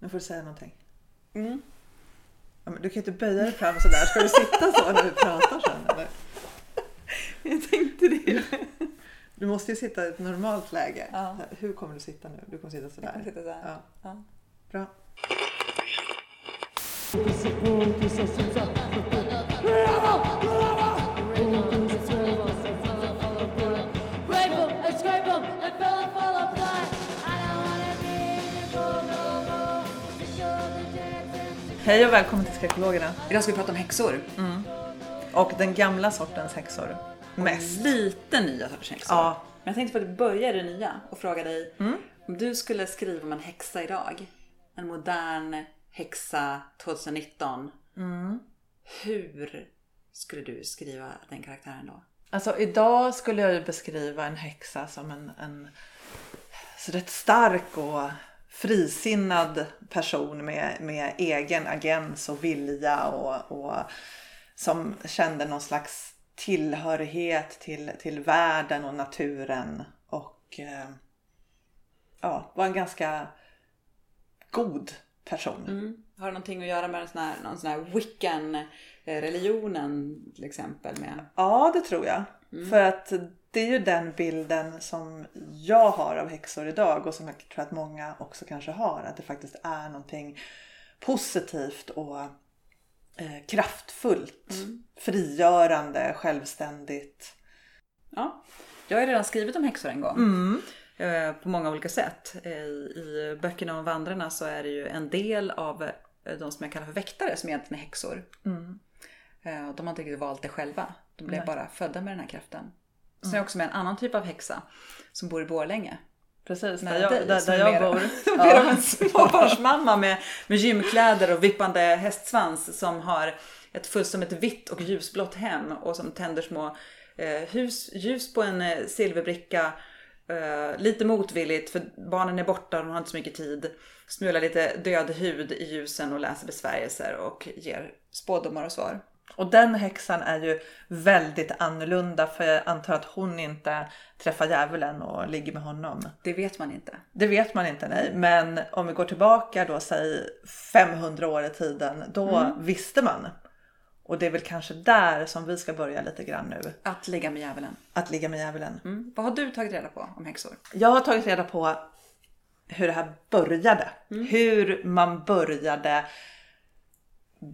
Nu får du säga någonting. Mm. Ja, men du kan ju inte böja dig fram sådär. Ska du sitta så när du pratar sen eller? Jag tänkte det. Du måste ju sitta i ett normalt läge. Ja. Hur kommer du sitta nu? Du kommer sitta sådär. Jag kommer sitta så här. Ja, Ja. bra. Hej och välkommen till Skräckologerna. Idag ska vi prata om häxor. Och den gamla sortens häxor. Mest. Lite nya sorters häxor. Ja. Men jag tänkte på att börja i det nya och fråga dig. Om du skulle skriva om en häxa idag. En modern häxa 2019. Hur skulle du skriva den karaktären då? Alltså idag skulle jag ju beskriva en häxa som en, en så rätt stark och frisinnad person med, med egen agens och vilja och, och som kände någon slags tillhörighet till, till världen och naturen och eh, ja, var en ganska god person. Har det någonting att göra med sån här, någon sån här wiccan religionen till exempel? Med? Ja, det tror jag. För att det är ju den bilden som jag har av häxor idag och som jag tror att många också kanske har. Att det faktiskt är någonting positivt och eh, kraftfullt. Frigörande, självständigt. Ja, jag har ju redan skrivit om häxor en gång. Eh, På många olika sätt. Eh, I böckerna om vandrarna så är det ju en del av eh, de som jag kallar för väktare som egentligen är häxor. Eh, De har inte riktigt valt det själva. De blev bara födda med den här kraften. Sen är jag också med en annan typ av häxa som bor i Borlänge. Precis, där jag, dig, där, där är jag bor. Som är av en småbarnsmamma med, med gymkläder och vippande hästsvans som har ett fullständigt vitt och ljusblått hem och som tänder små eh, hus, ljus på en eh, silverbricka. Eh, lite motvilligt för barnen är borta och hon har inte så mycket tid. Smular lite död hud i ljusen och läser besvärjelser och ger spådomar och svar. Och den häxan är ju väldigt annorlunda för jag antar att hon inte träffar djävulen och ligger med honom. Det vet man inte. Det vet man inte nej. Men om vi går tillbaka då säg 500 år i tiden. Då visste man. Och det är väl kanske där som vi ska börja lite grann nu. Att ligga med djävulen. Att ligga med djävulen. Mm. Vad har du tagit reda på om häxor? Jag har tagit reda på hur det här började. Hur man började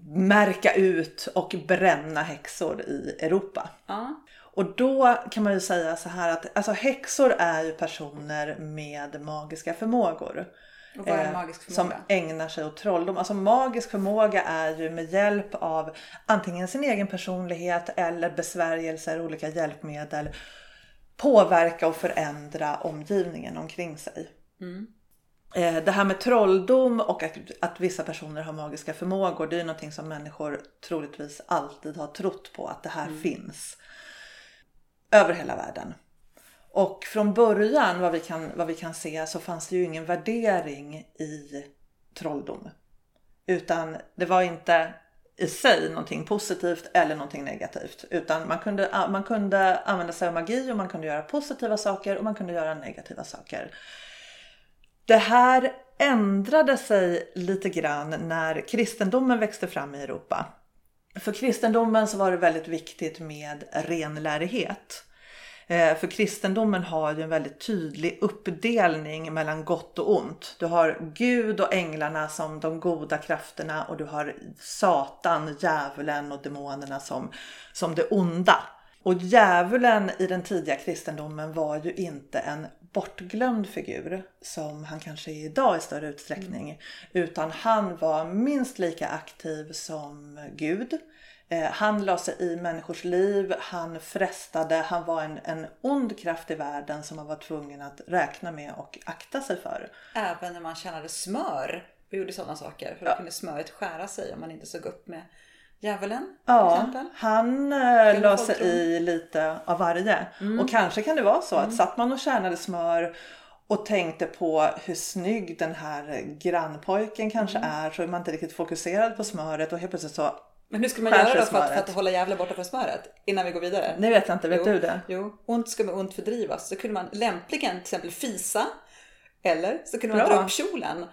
märka ut och bränna häxor i Europa. Ja. Och då kan man ju säga så här att alltså häxor är ju personer med magiska förmågor. Och vad är Eh, magisk Som förmåga? ägnar sig åt trolldom. Alltså magisk förmåga är ju med hjälp av antingen sin egen personlighet eller besvärjelser, olika hjälpmedel påverka och förändra omgivningen omkring sig. Eh, Det här med trolldom och att, att vissa personer har magiska förmågor det är någonting som människor troligtvis alltid har trott på att det här finns. Över hela världen. Och från början vad vi, kan, vad vi kan se så fanns det ju ingen värdering i trolldom. Utan det var inte i sig någonting positivt eller någonting negativt. Utan man kunde, man kunde använda sig av magi och man kunde göra positiva saker och man kunde göra negativa saker. Det här ändrade sig lite grann när kristendomen växte fram i Europa. För kristendomen så var det väldigt viktigt med renlärighet. Eh, för kristendomen har ju en väldigt tydlig uppdelning mellan gott och ont. Du har Gud och änglarna som de goda krafterna och du har Satan, djävulen och demonerna som, som det onda. Och djävulen i den tidiga kristendomen var ju inte en bortglömd figur som han kanske är idag i större utsträckning. Utan han var minst lika aktiv som Gud. Eh, Han la sig i människors liv, han frestade, han var en, en ond kraft i världen som man var tvungen att räkna med och akta sig för. Även när man tjänade smör och gjorde sådana saker. För då kunde smöret skära sig om man inte såg upp med djävulen till Ja, exempel. han eh, la folk sig i lite av varje. Och kanske kan det vara så att satt man och kärnade smör och tänkte på hur snygg den här grannpojken kanske är så är man inte riktigt fokuserad på smöret och helt plötsligt så, Men hur ska man göra då för att, för att hålla djävulen borta från smöret? Innan vi går vidare. det vet jag inte, vet jo, du det? Jo, ont ska med ont fördrivas. Så kunde man lämpligen till exempel fisa. Eller så kunde man Bra. dra upp kjolen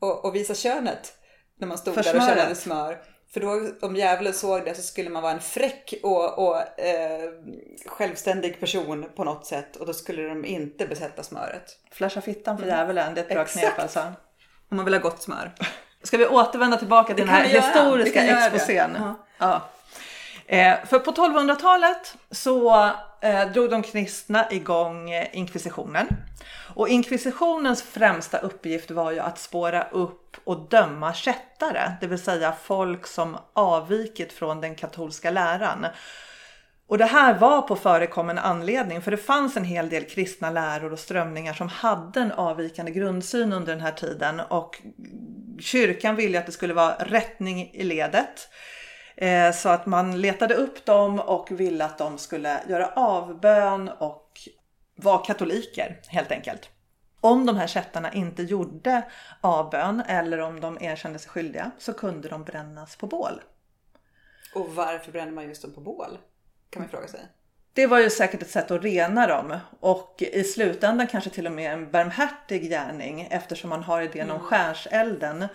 och, och visa könet när man stod För där och körde smör. För då om djävulen såg det så skulle man vara en fräck och, och eh, självständig person på något sätt och då skulle de inte besätta smöret. Flasha fittan för djävulen, det är ett bra Exakt. knep alltså. Om man vill ha gott smör. Ska vi återvända tillbaka till den här historiska exposén? Ja. Ja. Eh, för på 1200-talet så eh, drog de kristna igång eh, inkvisitionen. Och inkvisitionens främsta uppgift var ju att spåra upp och döma kättare, det vill säga folk som avvikit från den katolska läran. Och det här var på förekommen anledning för det fanns en hel del kristna läror och strömningar som hade en avvikande grundsyn under den här tiden och kyrkan ville att det skulle vara rättning i ledet. Eh, så att man letade upp dem och ville att de skulle göra avbön och vara katoliker helt enkelt. Om de här kättarna inte gjorde avbön eller om de erkände sig skyldiga så kunde de brännas på bål. Och varför bränner man just dem på bål? Kan man fråga sig. Det var ju säkert ett sätt att rena dem och i slutändan kanske till och med en barmhärtig gärning eftersom man har idén om skärselden.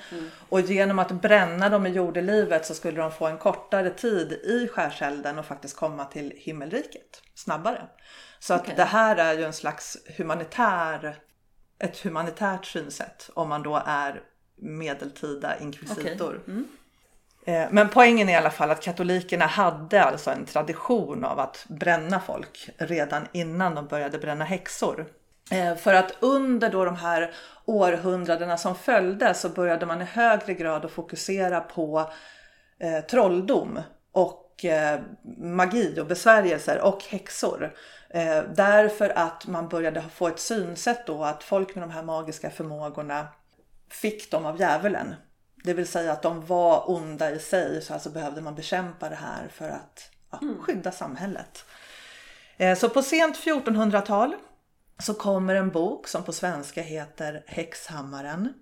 Och genom att bränna dem i jordelivet så skulle de få en kortare tid i skärselden och faktiskt komma till himmelriket snabbare. Så att Okej. det här är ju en slags humanitär, ett humanitärt synsätt om man då är medeltida inkvisitor. Eh, Eh, men poängen är i alla fall att katolikerna hade alltså en tradition av att bränna folk redan innan de började bränna häxor. Eh, för att under då de här århundradena som följde så började man i högre grad att fokusera på eh, trolldom och eh, magi och besvärjelser och häxor. Eh, därför att man började få ett synsätt då att folk med de här magiska förmågorna fick dem av djävulen. Det vill säga att de var onda i sig så alltså behövde man bekämpa det här för att ja, skydda samhället. Eh, Så på sent 1400-tal så kommer en bok som på svenska heter Häxhammaren.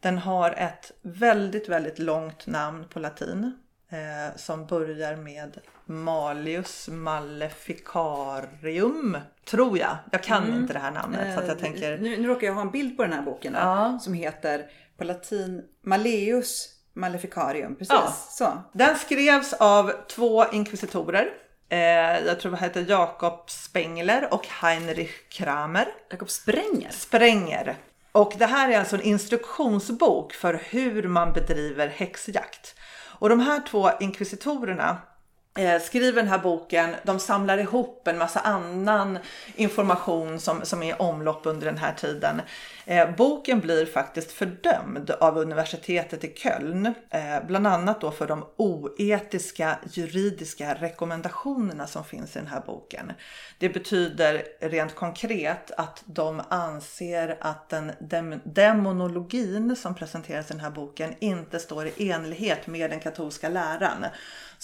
Den har ett väldigt, väldigt långt namn på latin eh, som börjar med Malius Maleficarium, tror jag. Jag kan inte det här namnet så att jag tänker... Eh, Nu, nu råkar jag ha en bild på den här boken Ja. som heter på latin Malleus Maleficarium. Precis Ja. så. Den skrevs av två inkvisitorer. Eh, jag tror det heter Jakob Spengler och Heinrich Kramer. Jakob Spränger. Spränger. Och det här är alltså en instruktionsbok för hur man bedriver häxjakt. Och de här två inkvisitorerna Eh, skriver den här boken, de samlar ihop en massa annan information som, som är i omlopp under den här tiden. Eh, boken blir faktiskt fördömd av universitetet i Köln, eh, bland annat då för de oetiska juridiska rekommendationerna som finns i den här boken. Det betyder rent konkret att de anser att den dem- demonologin som presenteras i den här boken inte står i enlighet med den katolska läran.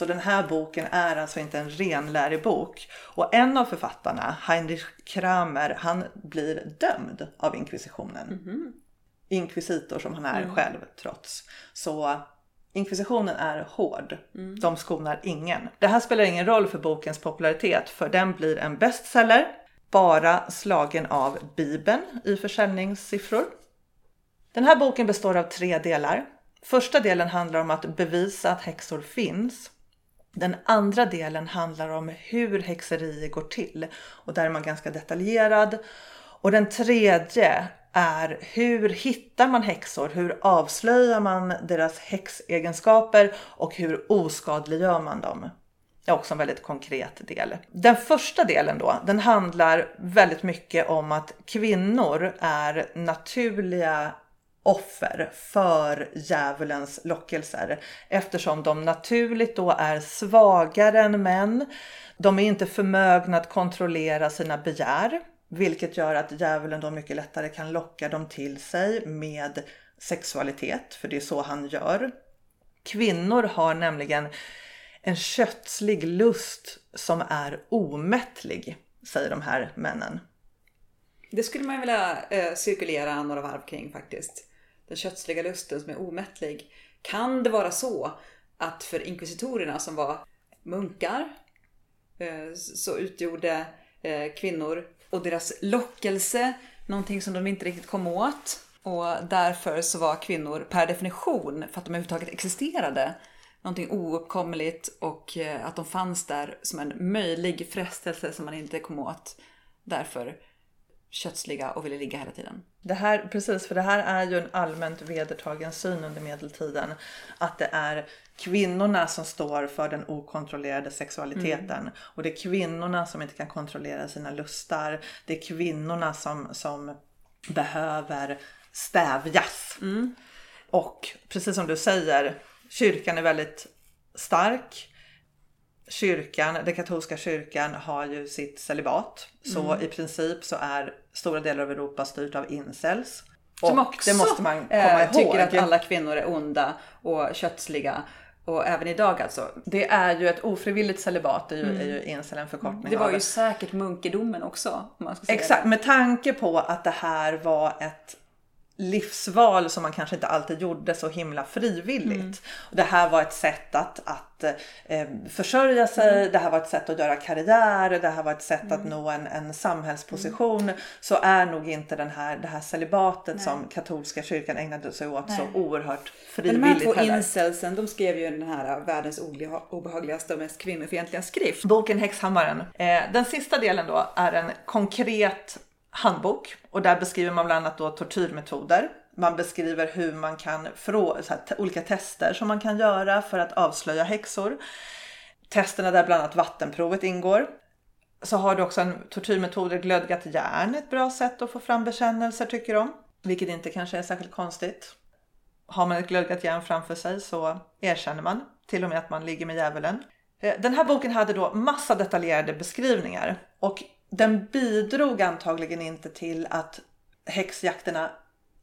Så den här boken är alltså inte en renlärig bok. Och en av författarna, Heinrich Kramer, han blir dömd av inkvisitionen. Inkvisitor som han är själv trots. Så inkvisitionen är hård. De skonar ingen. Det här spelar ingen roll för bokens popularitet för den blir en bestseller. Bara slagen av Bibeln i försäljningssiffror. Den här boken består av tre delar. Första delen handlar om att bevisa att häxor finns. Den andra delen handlar om hur häxerier går till och där är man ganska detaljerad. Och den tredje är hur hittar man häxor? Hur avslöjar man deras häxegenskaper och hur oskadliggör man dem? Det är också en väldigt konkret del. Den första delen då, den handlar väldigt mycket om att kvinnor är naturliga offer för djävulens lockelser eftersom de naturligt då är svagare än män. De är inte förmögna att kontrollera sina begär, vilket gör att djävulen då mycket lättare kan locka dem till sig med sexualitet, för det är så han gör. Kvinnor har nämligen en kötslig lust som är omättlig, säger de här männen. Det skulle man vilja eh, cirkulera några varv kring faktiskt. Den kötsliga lusten som är omättlig. Kan det vara så att för inkvisitorerna som var munkar eh, så utgjorde eh, kvinnor och deras lockelse någonting som de inte riktigt kom åt? Och därför så var kvinnor per definition, för att de överhuvudtaget existerade, någonting ouppkomligt och eh, att de fanns där som en möjlig frestelse som man inte kom åt. Därför kötsliga och ville ligga hela tiden. Det här, precis, för det här är ju en allmänt vedertagen syn under medeltiden. Att det är kvinnorna som står för den okontrollerade sexualiteten. Och det är kvinnorna som inte kan kontrollera sina lustar. Det är kvinnorna som, som behöver stävjas. Och precis som du säger, kyrkan är väldigt stark. Kyrkan, den katolska kyrkan har ju sitt celibat. Så i princip så är stora delar av Europa styrt av incels. Som och också det måste man komma eh, ihåg. tycker att alla kvinnor är onda och kötsliga. Och även idag alltså. Det är ju ett ofrivilligt celibat, det är ju, är ju incel en förkortning Det var av ju säkert munkedomen också. Exakt, det. med tanke på att det här var ett livsval som man kanske inte alltid gjorde så himla frivilligt. Och det här var ett sätt att, att eh, försörja sig, det här var ett sätt att göra karriär, det här var ett sätt att nå en, en samhällsposition. Så är nog inte den här, det här celibatet som katolska kyrkan ägnade sig åt så oerhört Men de här frivilligt två heller. incelsen, de skrev ju den här världens obeha- obehagligaste och mest kvinnofientliga skrift. Boken Häxhammaren. Eh, den sista delen då är en konkret handbok och där beskriver man bland annat då tortyrmetoder. Man beskriver hur man kan, frå, så här, olika tester som man kan göra för att avslöja häxor. Testerna där bland annat vattenprovet ingår. Så har du också en tortyrmetod, glödgat järn, ett bra sätt att få fram bekännelser tycker de. Vilket inte kanske är särskilt konstigt. Har man ett glödgat järn framför sig så erkänner man till och med att man ligger med djävulen. Eh, den här boken hade då massa detaljerade beskrivningar och den bidrog antagligen inte till att häxjakterna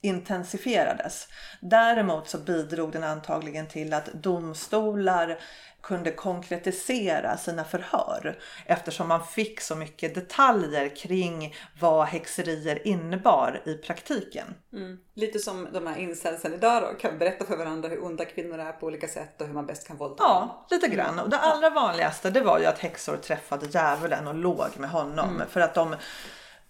intensifierades. Däremot så bidrog den antagligen till att domstolar kunde konkretisera sina förhör eftersom man fick så mycket detaljer kring vad häxerier innebar i praktiken. Lite som de här incelsen idag då, kan berätta för varandra hur onda kvinnor är på olika sätt och hur man bäst kan våldta. Ja, lite grann. Och det allra vanligaste det var ju att häxor träffade djävulen och låg med honom. För att de,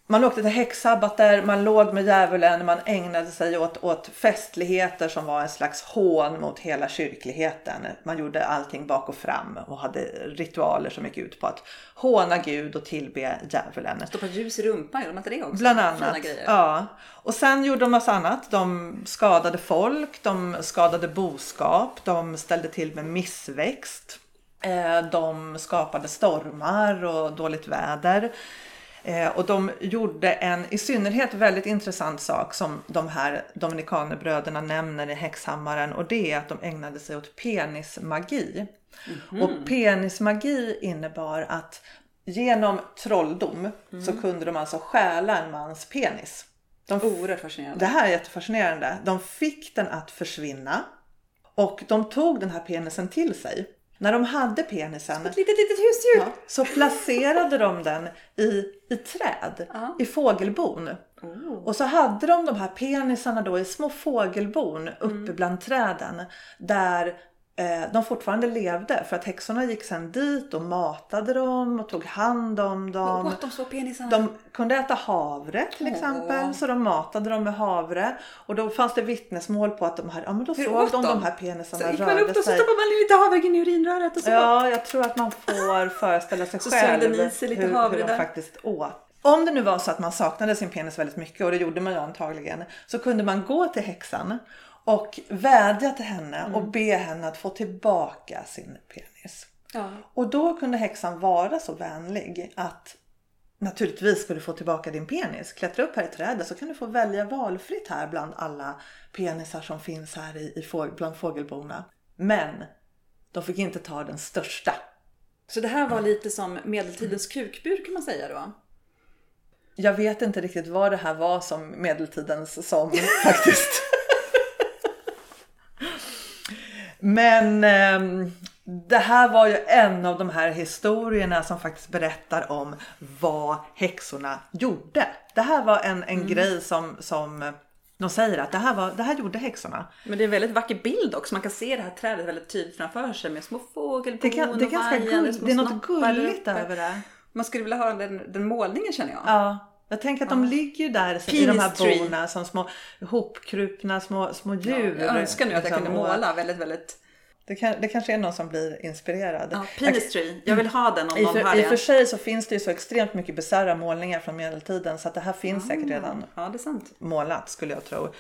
man åkte till häxsabbater, man låg med djävulen, man ägnade sig åt, åt festligheter som var en slags hån mot hela kyrkligheten. Man gjorde allting bak och fram och hade ritualer som gick ut på att håna Gud och tillbe djävulen. Stoppa ljus i rumpan, gjorde man inte det också? Bland annat. Ja. Och sen gjorde de massa annat. De skadade folk, de skadade boskap, de ställde till med missväxt. Eh, De skapade stormar och dåligt väder. Eh, Och de gjorde en i synnerhet väldigt intressant sak som de här Dominikanerbröderna nämner i Häxhammaren och det är att de ägnade sig åt penismagi. Och penismagi innebar att genom trolldom så kunde de alltså stjäla en mans penis. De Oerhört fascinerande. det här är jättefascinerande. De fick den att försvinna och de tog den här penisen till sig. När de hade penisen Ett litet, litet husdjur. ja, så placerade de den i, i träd, Ja. i fågelbon. Och så hade de de här penisarna då i små fågelbon uppe bland träden där de fortfarande levde för att häxorna gick sen dit och matade dem och tog hand om dem. Åt de små penisarna. De kunde äta havre till exempel, Åh. så de matade dem med havre. Och då fanns det vittnesmål på att de här, ja men då Hur såg åt de de? här Så penisarna gick man upp och så stoppade man lite havregryn i urinröret och så Ja, jag tror att man får föreställa sig Så själv hur, havre hur de där. faktiskt åt. Om det nu var så att man saknade sin penis väldigt mycket och det gjorde man ju antagligen så kunde man gå till häxan och vädja till henne Mm. och be henne att få tillbaka sin penis. Ja. Och då kunde häxan vara så vänlig att naturligtvis ska du få tillbaka din penis. Klättra upp här i trädet så kan du få välja valfritt här bland alla penisar som finns här i, i fåg, bland fågelborna. Men de fick inte ta den största. Så det här var lite som medeltidens kukbur kan man säga då? Jag vet inte riktigt vad det här var som medeltidens som faktiskt. Men ehm, det här var ju en av de här historierna som faktiskt berättar om vad häxorna gjorde. Det här var en, en grej som, som de säger att det här, var, det här gjorde häxorna. Men det är en väldigt vacker bild också. Man kan se det här trädet väldigt tydligt framför sig med små fågelbon Det, kan, det är och ganska gull, det är något gulligt uppe. över det. Man skulle vilja ha den, den målningen känner jag. Ja, Jag tänker att de ligger ju där i de här Penis tree. borna som små hopkrupna små, små djur. Jag önskar nu att jag liksom, kunde måla väldigt, väldigt... Det, kan, det kanske är någon som blir inspirerad. Ja, penis tree. Jag vill ha den om I någon har för, I och för sig så finns det ju så extremt mycket bisarra målningar från medeltiden så att det här finns säkert redan Ja, det är sant. målat skulle jag tro.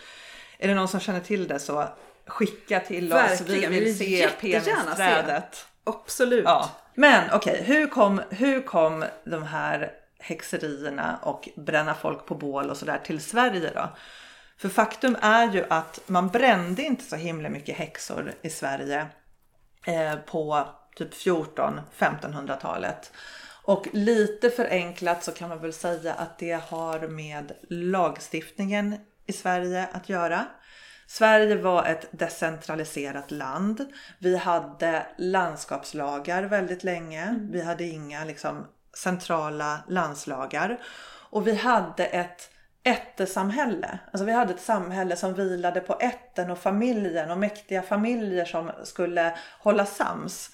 Är det någon som känner till det så skicka till oss. Verkligen, Vi vi vill vill se penisträdet. Absolut. Ja. Men okej, hur, kom, hur kom de här häxerierna och bränna folk på bål och sådär till Sverige då? För faktum är ju att man brände inte så himla mycket häxor i Sverige eh, på typ 14-1500-talet. Och lite förenklat så kan man väl säga att det har med lagstiftningen i Sverige att göra. Sverige var ett decentraliserat land. Vi hade landskapslagar väldigt länge. Vi hade inga liksom, centrala landslagar. Och vi hade ett ättesamhälle. Alltså vi hade ett samhälle som vilade på ätten och familjen och mäktiga familjer som skulle hålla sams.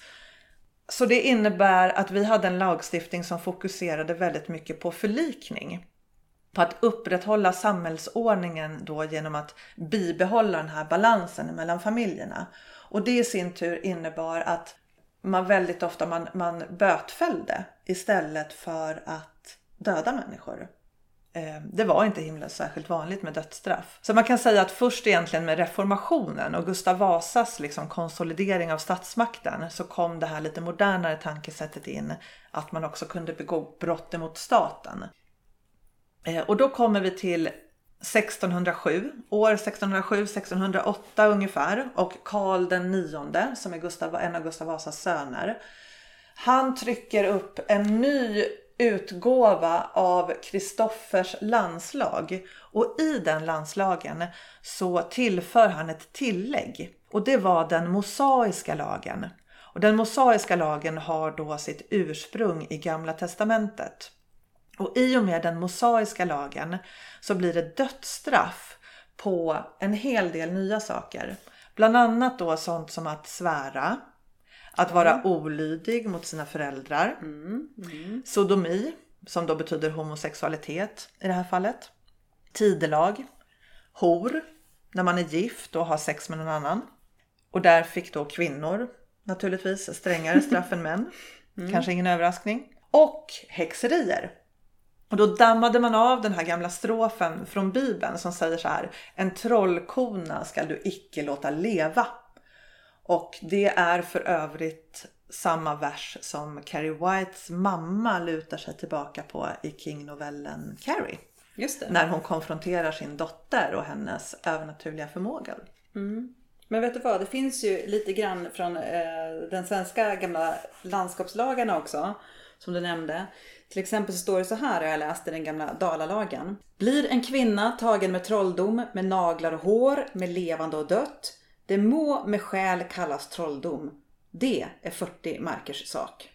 Så det innebär att vi hade en lagstiftning som fokuserade väldigt mycket på förlikning. På att upprätthålla samhällsordningen då genom att bibehålla den här balansen mellan familjerna. Och det i sin tur innebar att man väldigt ofta man, man bötfällde istället för att döda människor. Eh, det var inte himla särskilt vanligt med dödsstraff. Så man kan säga att först egentligen med reformationen och Gustav Vasas liksom konsolidering av statsmakten så kom det här lite modernare tankesättet in att man också kunde begå brott emot staten. Eh, och då kommer vi till 1607, år 1607-1608 ungefär och Karl den nionde som är Gustav, en av Gustav Vasas söner. Han trycker upp en ny utgåva av Kristoffers landslag och i den landslagen så tillför han ett tillägg och det var den mosaiska lagen. Och den mosaiska lagen har då sitt ursprung i Gamla testamentet. Och i och med den mosaiska lagen så blir det dödsstraff på en hel del nya saker. Bland annat då sånt som att svära, att vara olydig mot sina föräldrar, sodomi, som då betyder homosexualitet i det här fallet, tidelag, hor, när man är gift och har sex med någon annan. Och där fick då kvinnor naturligtvis strängare straff än män. Kanske ingen överraskning. Och häxerier. Och då dammade man av den här gamla strofen från Bibeln som säger så här. En trollkona ska du icke låta leva. Och det är för övrigt samma vers som Carrie Whites mamma lutar sig tillbaka på i King-novellen Carrie. När hon konfronterar sin dotter och hennes övernaturliga förmåga. Men vet du vad, det finns ju lite grann från eh, den svenska gamla landskapslagarna också. Som du nämnde. Till exempel så står det så här, har jag läst i den gamla Dalalagen. Blir en kvinna tagen med trolldom, med naglar och hår, med levande och dött. Det må med skäl kallas trolldom. Det är 40 markers sak.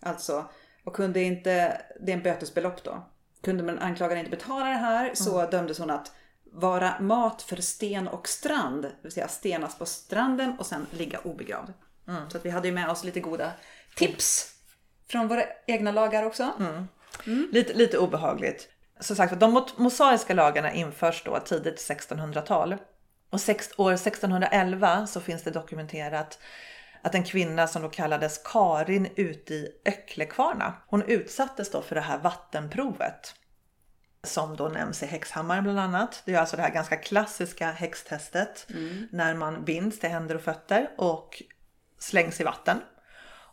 Alltså, och kunde inte, det är en bötesbelopp då. Kunde man anklagade inte betala det här så dömdes hon att vara mat för sten och strand. Det vill säga stenas på stranden och sen ligga obegravd. Så att vi hade ju med oss lite goda tips från våra egna lagar också. Lite, lite obehagligt. Som sagt, de mosaiska lagarna införs då tidigt 1600-tal. Och sex, år 1611 så finns det dokumenterat att en kvinna som då kallades Karin ute i Öcklekvarna, hon utsattes då för det här vattenprovet. Som då nämns i Häxhammaren bland annat. Det är alltså det här ganska klassiska häxtestet. När man binds till händer och fötter och slängs i vatten.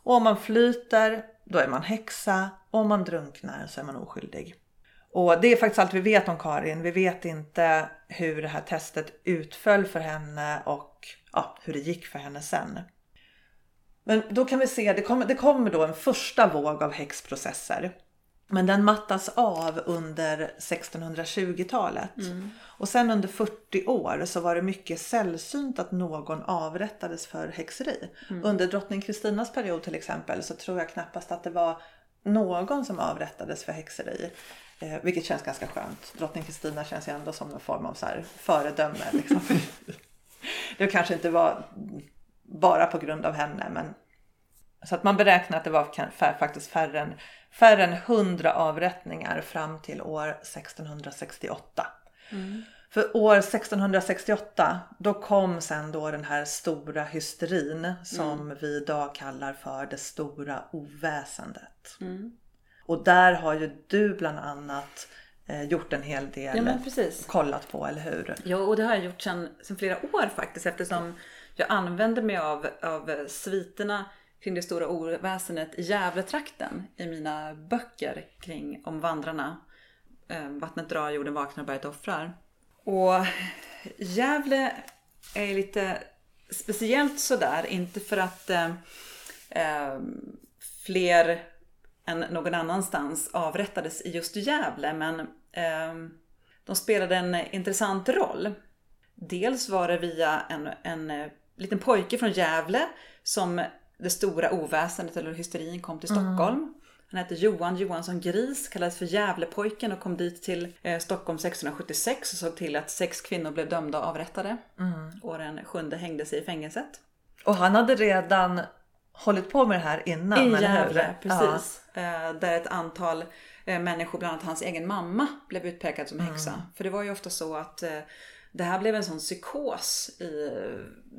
Och om man flyter, då är man häxa. Och om man drunknar så är man oskyldig. Och det är faktiskt allt vi vet om Karin. Vi vet inte hur det här testet utföll för henne och ja, hur det gick för henne sen. Men då kan vi se, det kommer, det kommer då en första våg av häxprocesser. Men den mattas av under 1620-talet. Och sen under 40 år så var det mycket sällsynt att någon avrättades för häxeri. Under drottning Kristinas period till exempel så tror jag knappast att det var någon som avrättades för häxeri. Eh, vilket känns ganska skönt. Drottning Kristina känns ju ändå som en form av så här föredöme. Liksom. det kanske inte var bara på grund av henne men så att man beräknar att det var faktiskt färre än Färre än 100 avrättningar fram till år 1668. För år 1668 då kom sen då den här stora hysterin som vi idag kallar för det stora oväsendet. Och där har ju du bland annat eh, gjort en hel del Ja, kollat på, eller hur? Ja, och det har jag gjort sedan, sedan flera år faktiskt eftersom jag använder mig av, av sviterna kring det stora oväsendet i Gävletrakten i mina böcker kring om vandrarna. Ehm, Vattnet drar, jorden vaknar och berget offrar. Och Gävle är lite speciellt sådär, inte för att eh, fler än någon annanstans avrättades i just Gävle, men eh, de spelade en intressant roll. Dels var det via en, en eh, liten pojke från Gävle som det stora oväsendet eller hysterin kom till Stockholm. Han hette Johan Johansson Gris, kallades för Gävlepojken och kom dit till eh, Stockholm 1676 och såg till att sex kvinnor blev dömda och avrättade. Och den sjunde hängde sig i fängelset. Och han hade redan hållit på med det här innan, I eller hur? Gävle, precis. Eh, Där ett antal eh, människor, bland annat hans egen mamma, blev utpekad som häxa. För det var ju ofta så att eh, det här blev en sån psykos. I,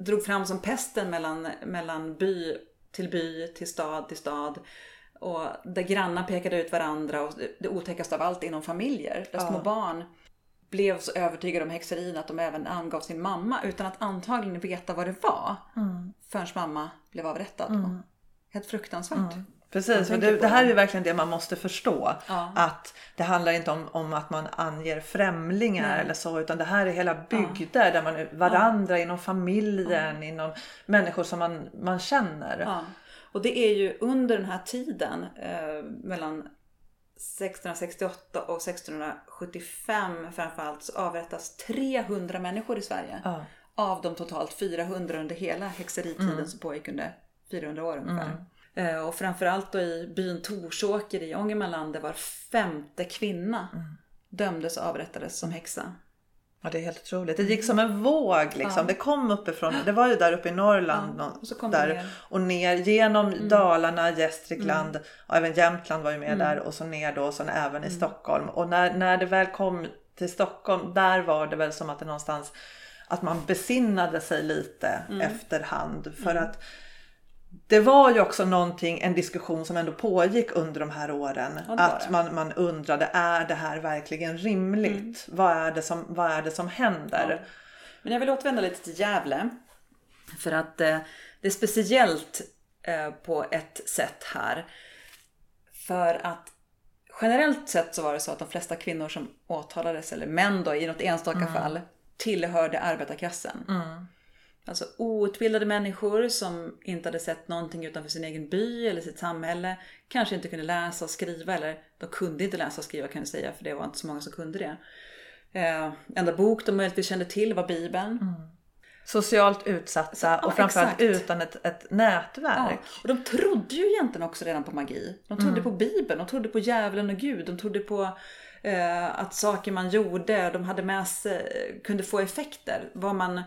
drog fram som pesten mellan, mellan by till by, till stad till stad. Och där grannar pekade ut varandra och det- otäckaste av allt inom familjer. Där små barn blev så övertygade om häxerin att de även angav sin mamma utan att antagligen veta vad det var. Förrän mamma blev avrättad. Helt fruktansvärt. Precis, för det, det här är verkligen det man måste förstå. Ja. Att det handlar inte om, om att man anger främlingar eller så utan det här är hela bygder där man varandra inom familjen, inom människor som man, man känner. Ja. Och det är ju under den här tiden eh, mellan 1668 och 1675 framförallt så avrättas 300 människor i Sverige. Ja. Av de totalt 400 under hela häxeritiden som pågick under 400 år ungefär. Eh, och framförallt då i byn Torsåker i Ångermanland där var femte kvinna dömdes och avrättades som häxa. Ja, det är helt otroligt. Det gick som en våg liksom. Det kom uppifrån. Det var ju där uppe i Norrland. Ja, och så kom det där, ner. Mm. och ner genom Dalarna, Gästrikland och även Jämtland var ju med där och så ner då och sen även Mm. i Stockholm. Och när, när det väl kom till Stockholm, där var det väl som att det någonstans att man besinnade sig lite Mm. efterhand. För att det var ju också någonting, en diskussion som ändå pågick under de här åren. Ja, att man, man undrade, är det här verkligen rimligt? Mm. Vad, är det som, vad är det som händer? Men jag vill återvända lite till Gävle. För att eh, det är speciellt eh, på ett sätt här. För att generellt sett så var det så att de flesta kvinnor som åtalades, eller män då i något enstaka fall, tillhörde arbetarklassen. Alltså outbildade människor som inte hade sett någonting utanför sin egen by eller sitt samhälle. Kanske inte kunde läsa och skriva, eller de kunde inte läsa och skriva kan jag säga, för det var inte så många som kunde det. Eh, enda bok de möjligtvis kände till var Bibeln. Socialt utsatta och framförallt exakt. utan ett, ett Ja, nätverk. och de trodde ju egentligen också redan på magi. De trodde på Bibeln, de trodde på djävulen och Gud, de trodde på eh, att saker man gjorde, de hade med sig, kunde få effekter. Vad man,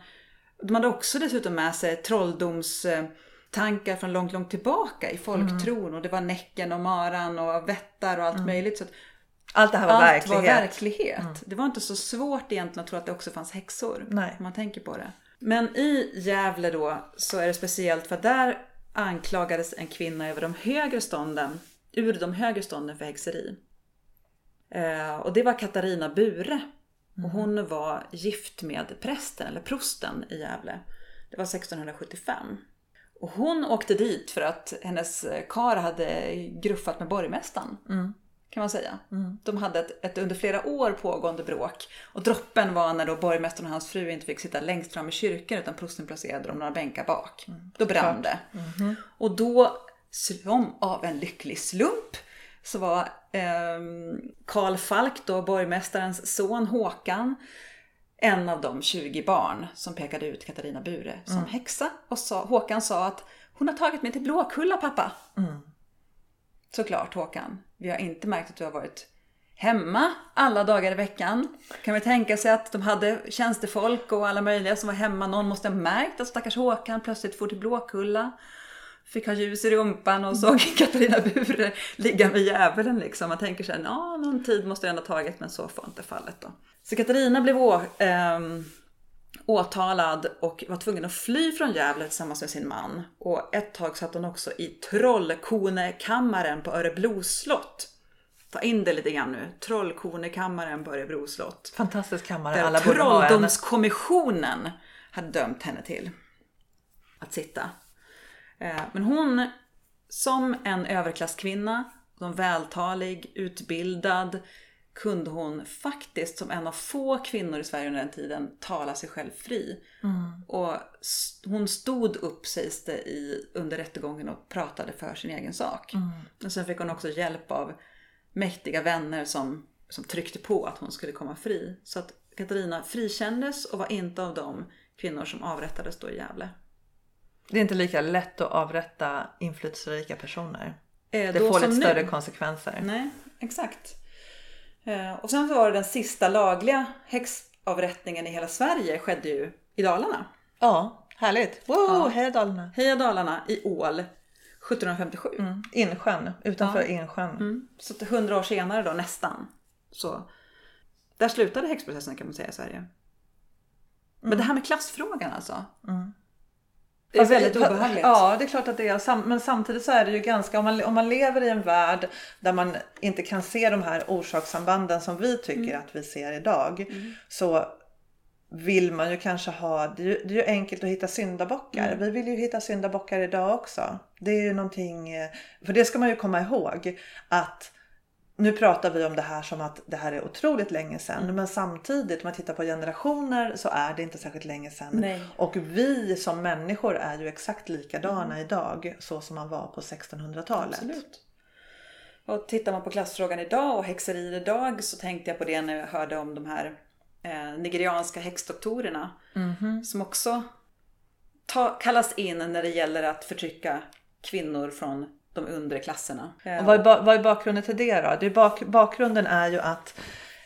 de hade också dessutom med sig trolldomstankar från långt, långt tillbaka i folktron. Och det var Näcken och Maran och Vättar och allt möjligt. Så Allt det här var allt verklighet. var verklighet. Det var inte så svårt egentligen att tro att det också fanns häxor. Nej. Om man tänker på det. Men i Gävle då så är det speciellt för där anklagades en kvinna över de högre stånden, ur de högre stånden för häxeri. Eh, och det var Katarina Bure. Och hon var gift med prästen, eller prosten i Gävle. Det var 1675. Och hon åkte dit för att hennes kar hade gruffat med borgmästaren. Kan man säga. De hade ett, ett under flera år pågående bråk. Och droppen var när då borgmästaren och hans fru inte fick sitta längst fram i kyrkan utan prosten placerade dem några bänkar bak. Då brann det. Och då, som av en lycklig slump, så var ehm, Karl Falk, då borgmästarens son Håkan, en av de 20 barn som pekade ut Katarina Bure som häxa. Och sa, Håkan sa att hon har tagit mig till Blåkulla pappa. Såklart Håkan. Vi har inte märkt att du har varit hemma alla dagar i veckan. Kan vi tänka sig att de hade tjänstefolk och alla möjliga som var hemma. Någon måste ha märkt att stackars Håkan plötsligt får till Blåkulla. Fick ha ljus i rumpan och såg Katarina Bure ligga med djävulen liksom. Man tänker sig, ja någon tid måste det ändå tagit men så får inte fallet då. Så Katarina blev å, ehm, åtalad och var tvungen att fly från Gävle tillsammans med sin man. Och ett tag satt hon också i Trollkonekammaren på Örebro slott. Ta in det lite grann nu. Trollkonekammaren på Örebro slott. Fantastisk kammare. Där Alla. Trolldomskommissionen hade dömt henne till att sitta. Eh, Men hon, som en överklasskvinna, som vältalig, utbildad, kunde hon faktiskt som en av få kvinnor i Sverige under den tiden tala sig själv fri. Och s- hon stod upp sägs det i, under rättegången och pratade för sin egen sak. Och sen fick hon också hjälp av mäktiga vänner som, som tryckte på att hon skulle komma fri. Så att Katarina frikändes och var inte av de kvinnor som avrättades då i Gävle. Det är inte lika lätt att avrätta inflytelserika personer. Eh, Det får lite nu. större konsekvenser. Nej, exakt. Eh, Och sen så var det den sista lagliga häxavrättningen i hela Sverige skedde ju i Dalarna. Ja, härligt. Wow, Ja. hej Dalarna. Heja Dalarna i Ål 1757. Mm. Insjön, utanför Ja. Insjön. Mm. Så att 100 år senare då nästan. Så där slutade häxprocessen kan man säga i Sverige. Men det här med klassfrågan alltså. Det är väldigt obehagligt. Ja, det är klart att det är. Men samtidigt så är det ju ganska, om man, om man lever i en värld där man inte kan se de här orsakssambanden som vi tycker Mm. att vi ser idag. Så vill man ju kanske ha, det är ju, det är ju enkelt att hitta syndabockar. Mm. Vi vill ju hitta syndabockar idag också. Det är ju någonting, eh, för det ska man ju komma ihåg att nu pratar vi om det här som att det här är otroligt länge sedan. Mm. Men samtidigt om man tittar på generationer så är det inte särskilt länge sedan. Nej. Och vi som människor är ju exakt likadana Mm. idag så som man var på 1600-talet. Absolut. Och tittar man på klassfrågan idag och häxerier idag så tänkte jag på det när jag hörde om de här eh, nigerianska häxdoktorerna. Mhm. Som också ta, kallas in när det gäller att förtrycka kvinnor från de undre klasserna. Och vad, är vad är bakgrunden till det då? Det är bak- bakgrunden är ju att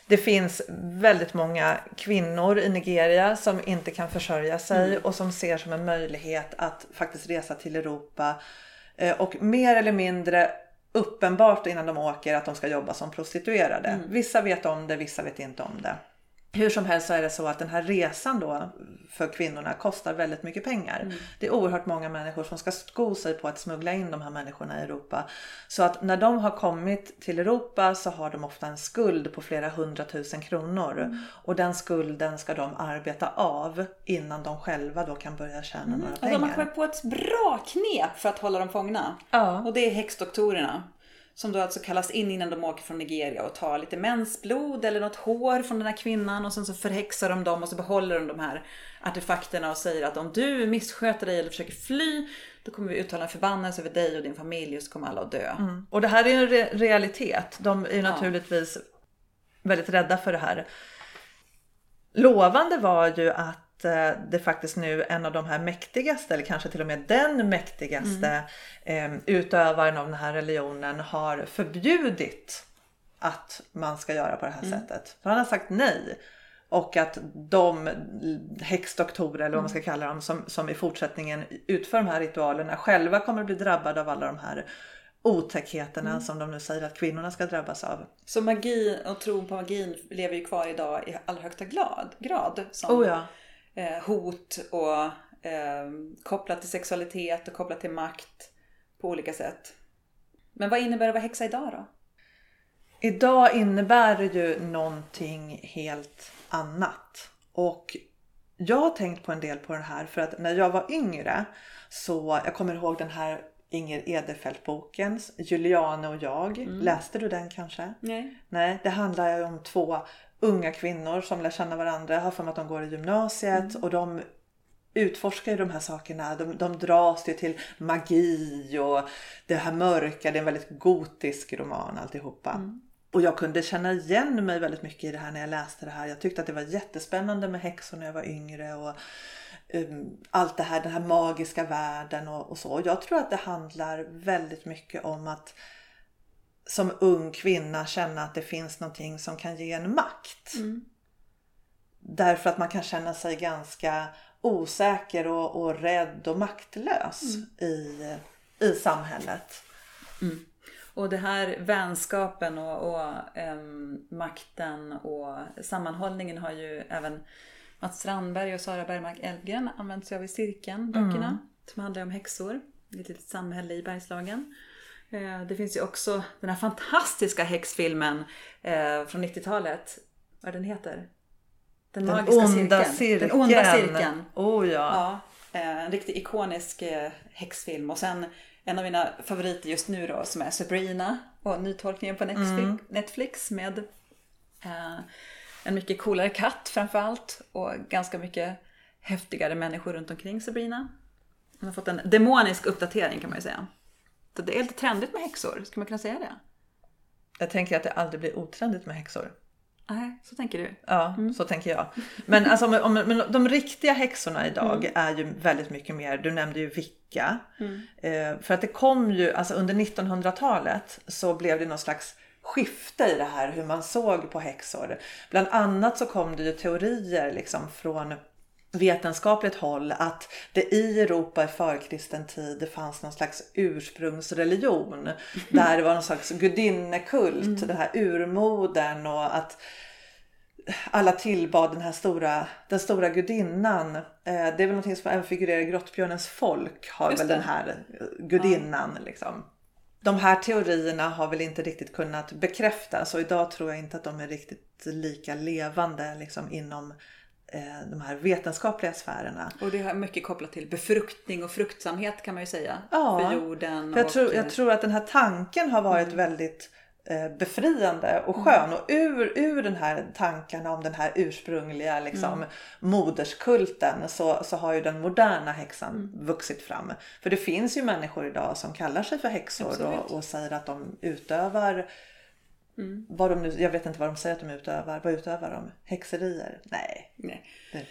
det finns väldigt många kvinnor i Nigeria som inte kan försörja sig Mm. och som ser som en möjlighet att faktiskt resa till Europa eh, och mer eller mindre uppenbart innan de åker att de ska jobba som prostituerade. Mm. Vissa vet om det, vissa vet inte om det. Hur som helst så är det så att den här resan då för kvinnorna kostar väldigt mycket pengar. Mm. Det är oerhört många människor som ska sko sig på att smuggla in de här människorna i Europa. Så att när de har kommit till Europa så har de ofta en skuld på flera hundratusen kronor. Mm. Och den skulden ska de arbeta av innan de själva då kan börja tjäna några och de pengar. har kommit på ett bra knep för att hålla dem fångna. Ja. Och det är häxdoktorerna. Som då alltså kallas in innan de åker från Nigeria och tar lite mensblod eller något hår från den här kvinnan och sen så förhäxar de dem och så behåller de de här artefakterna och säger att om du missköter dig eller försöker fly då kommer vi uttala en förbannelse över dig och din familj och så kommer alla att dö. Och det här är ju en re- realitet. De är ju naturligtvis väldigt rädda för det här. Lovande var ju att eh, det faktiskt nu en av de här mäktigaste, eller kanske till och med den mäktigaste eh, utövaren av den här religionen har förbjudit att man ska göra på det här sättet. Så han har sagt nej. Och att de häxdoktorer eller vad man ska kalla dem som, som i fortsättningen utför de här ritualerna själva kommer att bli drabbade av alla de här otäckheterna som de nu säger att kvinnorna ska drabbas av. Så magi och tron på magin lever ju kvar idag i allra högsta grad. Som Oh ja. Eh, hot och eh, kopplat till sexualitet och kopplat till makt på olika sätt. Men vad innebär det att vara häxa idag då? Idag innebär det ju någonting helt annat. Och jag har tänkt på en del på det här för att när jag var yngre så, jag kommer ihåg den här Inger Edefeldt-boken, Juliane och jag. Läste du den kanske? Nej. Nej, det handlar ju om två unga kvinnor som lär känna varandra. Har för mig att de går i gymnasiet och de utforskar ju de här sakerna. De, de dras ju till magi och det här mörka. Det är en väldigt gotisk roman alltihopa. Och jag kunde känna igen mig väldigt mycket i det här när jag läste det här. Jag tyckte att det var jättespännande med häxor när jag var yngre. Och um, allt det här, den här magiska världen och, och så. Och jag tror att det handlar väldigt mycket om att som ung kvinna känna att det finns någonting som kan ge en makt. Därför att man kan känna sig ganska osäker och, och rädd och maktlös i, i samhället. Och det här vänskapen och, och ehm, makten och sammanhållningen har ju även Mats Strandberg och Sara Bergmark Elfgren använt sig av i Cirkeln, böckerna. Som handlar om häxor ett litet samhälle i Bergslagen. Eh, Det finns ju också den här fantastiska häxfilmen eh, från 90-talet. Vad den heter? Den, Den magiska onda cirkeln. cirkeln. Den onda cirkeln. Oh ja. Ja, eh, en riktigt ikonisk häxfilm. Och sen en av mina favoriter just nu då som är Sabrina och nytolkningen på Netflix, Netflix med eh, en mycket coolare katt framförallt och ganska mycket häftigare människor runt omkring Sabrina. Hon har fått en demonisk uppdatering kan man ju säga. Det är lite trendigt med häxor, ska man kunna säga det? Jag tänker att det aldrig blir otrendigt med häxor. Nej, så tänker du. Ja, så tänker jag. Men, alltså, om, om, men de riktiga häxorna idag Mm. är ju väldigt mycket mer, du nämnde ju Vicka. Eh, för att det kom ju, alltså under 1900-talet så blev det någon slags skifte i det här hur man såg på häxor. Bland annat så kom det ju teorier liksom från vetenskapligt håll att det i Europa i förkristen tid det fanns någon slags ursprungsreligion. Där det var någon slags gudinnekult, den här urmodern och att alla tillbad den här stora, den stora gudinnan. Eh, det är väl någonting som även figurerar i Grottbjörnens folk har Just väl det. den här gudinnan liksom. De här teorierna har väl inte riktigt kunnat bekräftas och idag tror jag inte att de är riktigt lika levande liksom inom de här vetenskapliga sfärerna. Och det har mycket kopplat till befruktning och fruktsamhet kan man ju säga. Ja, för jorden. För jag, och, tror, eh, jag tror att den här tanken har varit väldigt eh, befriande och skön. Och ur, ur den här tankarna om den här ursprungliga liksom, moderskulten så, så har ju den moderna häxan vuxit fram. För det finns ju människor idag som kallar sig för häxor och, och säger att de utövar vad de nu, jag vet inte vad de säger att de utövar. Vad utövar de? Häxerier? Nej. Nej. Det-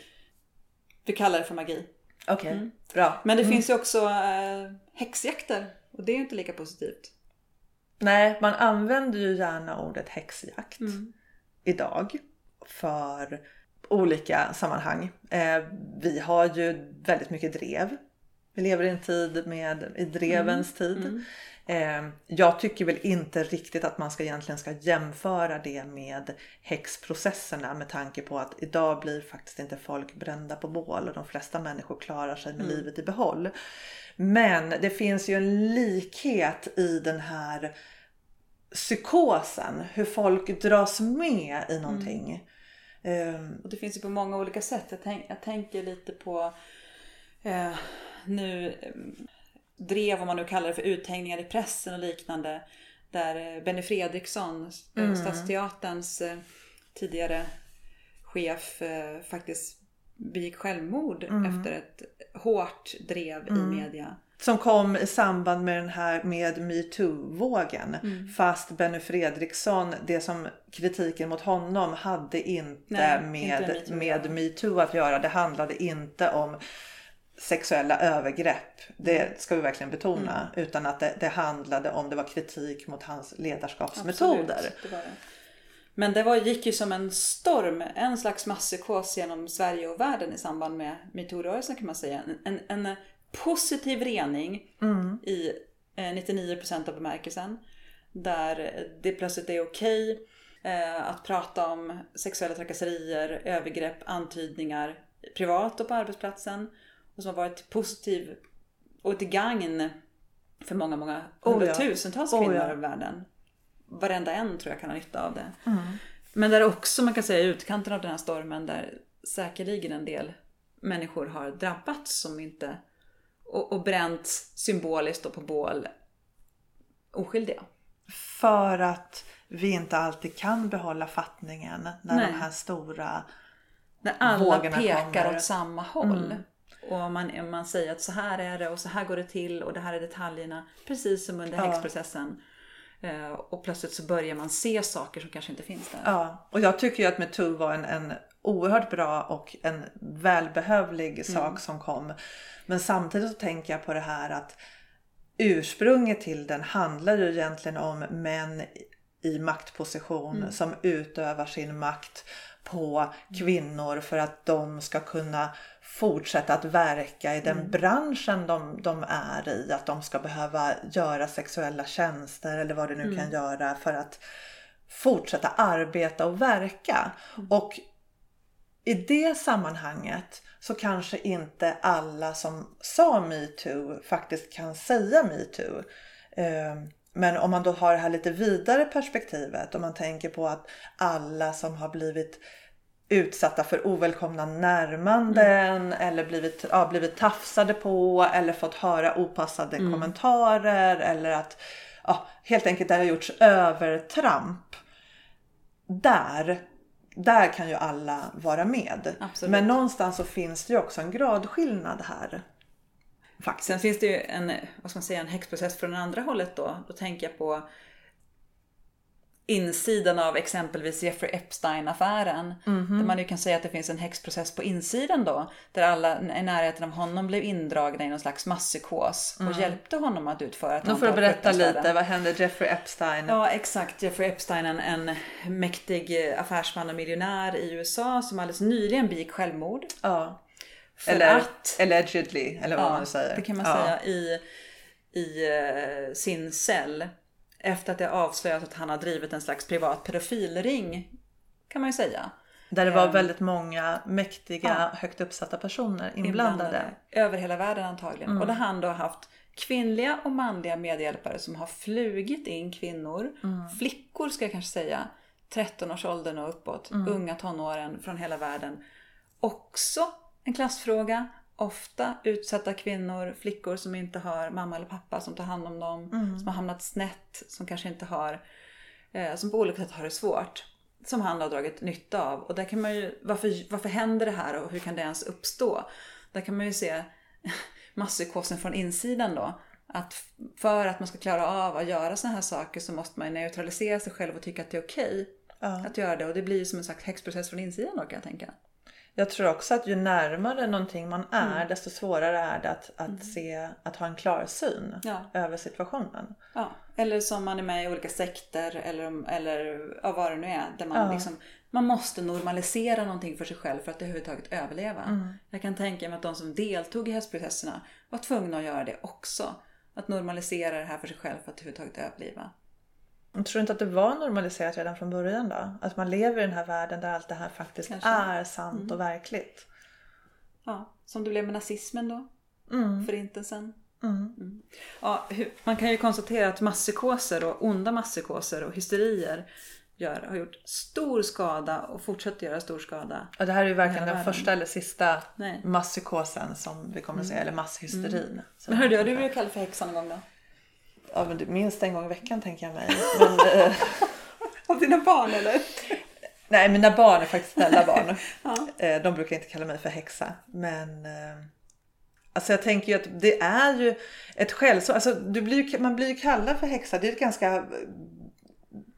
Vi kallar det för magi. Okej, bra. Men det finns ju också eh, häxjakter. Och det är ju inte lika positivt. Nej, man använder ju gärna ordet häxjakt Mm. idag för olika sammanhang. Eh, vi har ju väldigt mycket drev. Vi lever i en tid med i drevens Mm. tid. Eh, jag tycker väl inte riktigt att man ska egentligen ska jämföra det med häxprocesserna med tanke på att idag blir faktiskt inte folk brända på bål och de flesta människor klarar sig med livet i behåll. Men det finns ju en likhet i den här psykosen, hur folk dras med i någonting. Ehm, Och det finns ju på många olika sätt. Jag, tänk, jag tänker lite på eh, nu drev, om man nu kallar det för uthängningar i pressen och liknande. Där eh, Benny Fredriksson, eh, Stadsteaterns eh, tidigare chef, faktiskt begick självmord efter ett hårt drev i media. som kom i samband med den här med metoo-vågen. Fast Benny Fredriksson, det som kritiken mot honom hade inte Nej, med, inte metoo, med metoo att göra. Det handlade inte om sexuella övergrepp. Det ska vi verkligen betona. Utan att det, det handlade om det var kritik mot hans ledarskapsmetoder. Absolut, det var det. Men det var, gick ju som en storm, en slags masspsykos genom Sverige och världen i samband med metoo-rörelsen kan man säga. En, en, en positiv rening i eh, 99% av bemärkelsen. Där det plötsligt är okej eh, att prata om sexuella trakasserier, övergrepp, antydningar privat och på arbetsplatsen. Och som har varit positiv och till gagn för många, många Oh ja. hundratusentals Oh kvinnor ja. över världen. Varenda en tror jag kan ha nytta av det. Men där också man kan säga i utkanten av den här stormen där säkerligen en del människor har drabbats som inte och, och bränts symboliskt och på bål oskyldiga. För att vi inte alltid kan behålla fattningen när Nej. de här stora När alla pekar kommer. Mm. åt samma håll. Och man, man säger att så här är det och så här går det till och det här är detaljerna. Precis som under häxprocessen. Eh, Och plötsligt så börjar man se saker som kanske inte finns där. Ja, och jag tycker ju att metoo var en, en oerhört bra och en välbehövlig sak som kom. Men samtidigt så tänker jag på det här att ursprunget till den handlar ju egentligen om män i maktposition som utövar sin makt på kvinnor för att de ska kunna fortsätta att verka i Mm. den branschen de, de är i. Att de ska behöva göra sexuella tjänster eller vad det nu Mm. kan göra för att fortsätta arbeta och verka. Mm. Och i det sammanhanget så kanske inte alla som sa metoo faktiskt kan säga metoo. Eh, Men om man då har det här lite vidare perspektivet, om man tänker på att alla som har blivit utsatta för ovälkomna närmanden eller blivit, ja, blivit tafsade på eller fått höra opassade kommentarer eller att ja, helt enkelt det har gjorts övertramp. Där, där kan ju alla vara med. Absolut. Men någonstans så finns det ju också en gradskillnad här. Faktiskt. Sen finns det ju en, vad ska man säga, en häxprocess från andra hållet då. Då tänker jag på insidan av exempelvis Jeffrey Epstein-affären. Där man ju kan säga att det finns en häxprocess på insidan då. Där alla i närheten av honom blev indragna i någon slags masspsykos och hjälpte honom att utföra ett Nu får du berätta lite, vad hände Jeffrey Epstein? Ja exakt, Jeffrey Epstein en, en mäktig eh, affärsman och miljonär i USA som alldeles nyligen begick självmord. Ja. För Eller att allegedly, eller vad Ja, man säger. det kan man ja. säga i, i eh, sin cell. Efter att det avslöjats att han har drivit en slags privat pedofilring. Kan man ju säga. Där det var Ehm, väldigt många mäktiga, högt uppsatta personer inblandade. Över hela världen antagligen. Och där han då har haft kvinnliga och manliga medhjälpare som har flugit in kvinnor. Flickor ska jag kanske säga. 13-årsåldern och uppåt. Unga tonåren från hela världen. Också en klassfråga. Ofta utsatta kvinnor, flickor som inte har mamma eller pappa som tar hand om dem. Som har hamnat snett, som kanske inte har, eh, som på olika sätt har det svårt. Som han har dragit nytta av. Och där kan man ju, varför, varför händer det här och hur kan det ens uppstå? Där kan man ju se masspsykosen från insidan då. Att för att man ska klara av att göra sådana här saker så måste man neutralisera sig själv och tycka att det är okej Ja. att göra det. Och det blir ju som en slags häxprocess från insidan då kan jag tänka. Jag tror också att ju närmare någonting man är Mm. desto svårare är det att, att se, att ha en klarsyn Ja. över situationen. Ja, eller som man är med i olika sekter eller, eller ja, vad det nu är. Där man, Ja. liksom, man måste normalisera någonting för sig själv för att överhuvudtaget överleva. Mm. Jag kan tänka mig att de som deltog i hästprocesserna var tvungna att göra det också. Att normalisera det här för sig själv för att överhuvudtaget överleva. Jag tror inte att det var normaliserat redan från början då? Att man lever i den här världen där allt det här faktiskt Kanske. Mm. är sant och verkligt. Ja, som det blev med nazismen då. Mm. Förintelsen. Mm. Mm. Ja, man kan ju konstatera att masspsykoser och onda masspsykoser och hysterier gör, har gjort stor skada och fortsätter göra stor skada. Och det här är ju Hela den världen. första eller sista Nej. masspsykosen som vi kommer att säga, eller masshysterin. Så- Men hörru, har du blivit kallad för häxa någon gång då? Ja, men minst en gång i veckan tänker jag mig. Men, eh, Av dina barn eller? nej, mina barn är faktiskt snälla barn. Ja. Eh, De brukar inte kalla mig för häxa. Men eh, alltså jag tänker ju att det är ju ett skällsord. Alltså, du blir, ju- man blir ju kallad för häxa. Det är ett ganska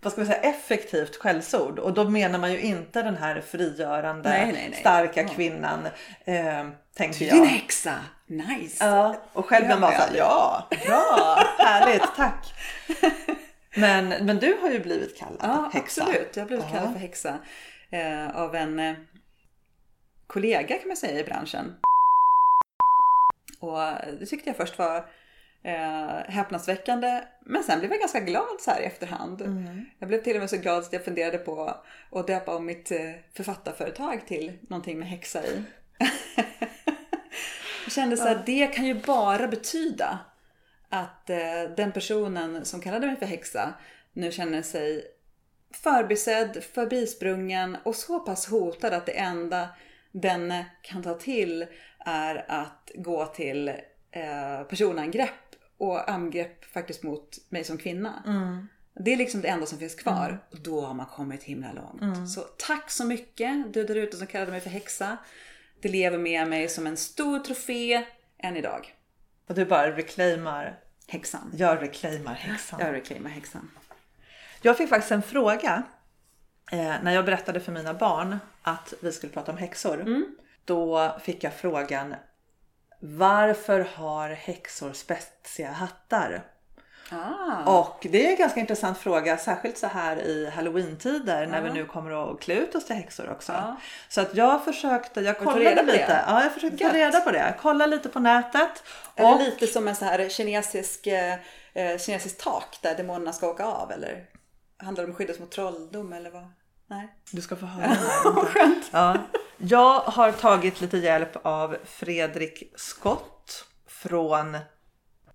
vad ska man säga, effektivt skällsord. Och då menar man ju inte den här frigörande, Nej, nej, nej. starka Ja. kvinnan. Eh, tänker jag. en häxa! Nice! Ja, och själv man Ja, bara ja, bra, härligt, tack. Men, men du har ju blivit kallad Ja, häxa. absolut. Jag har blivit kallad för häxa eh, av en eh, kollega kan man säga i branschen. Och det tyckte jag först var eh, häpnadsväckande. Men sen blev jag ganska glad så här i efterhand. Mm. Jag blev till och med så glad att jag funderade på att döpa om mitt eh, författarföretag till någonting med häxa i. jag kände så här, det kan ju bara betyda att eh, den personen som kallade mig för häxa nu känner sig förbisedd, förbisprungen och så pass hotad att det enda den kan ta till är att gå till eh, personangrepp och angrepp faktiskt mot mig som kvinna. Mm. Det är liksom det enda som finns kvar. Och då har man kommit himla långt. Mm. Så tack så mycket du där ute som kallade mig för häxa. Det lever med mig som en stor trofé än idag. Och du bara reclaimar, Häxan. jag reclaimar häxan. Jag reclaimar häxan. Jag fick faktiskt en fråga eh, när jag berättade för mina barn att vi skulle prata om häxor. Mm. Då fick jag frågan Varför har häxor spetsiga hattar? Ah. Och det är en ganska intressant fråga, särskilt så här i halloween-tider när vi nu kommer att klä ut oss till häxor också. Ja. Så att jag försökte, jag ta kollade lite. Ja, jag försökte ta Gött. reda på det. Kolla lite på nätet. Är Och, det lite som en så här kinesisk, eh, eh, kinesisk tak där demonerna ska åka av eller? Handlar det om att skyddas mot trolldom eller vad? Nej. du ska få höra. Vad skönt. Ja. Jag har tagit lite hjälp av Fredrik Skott från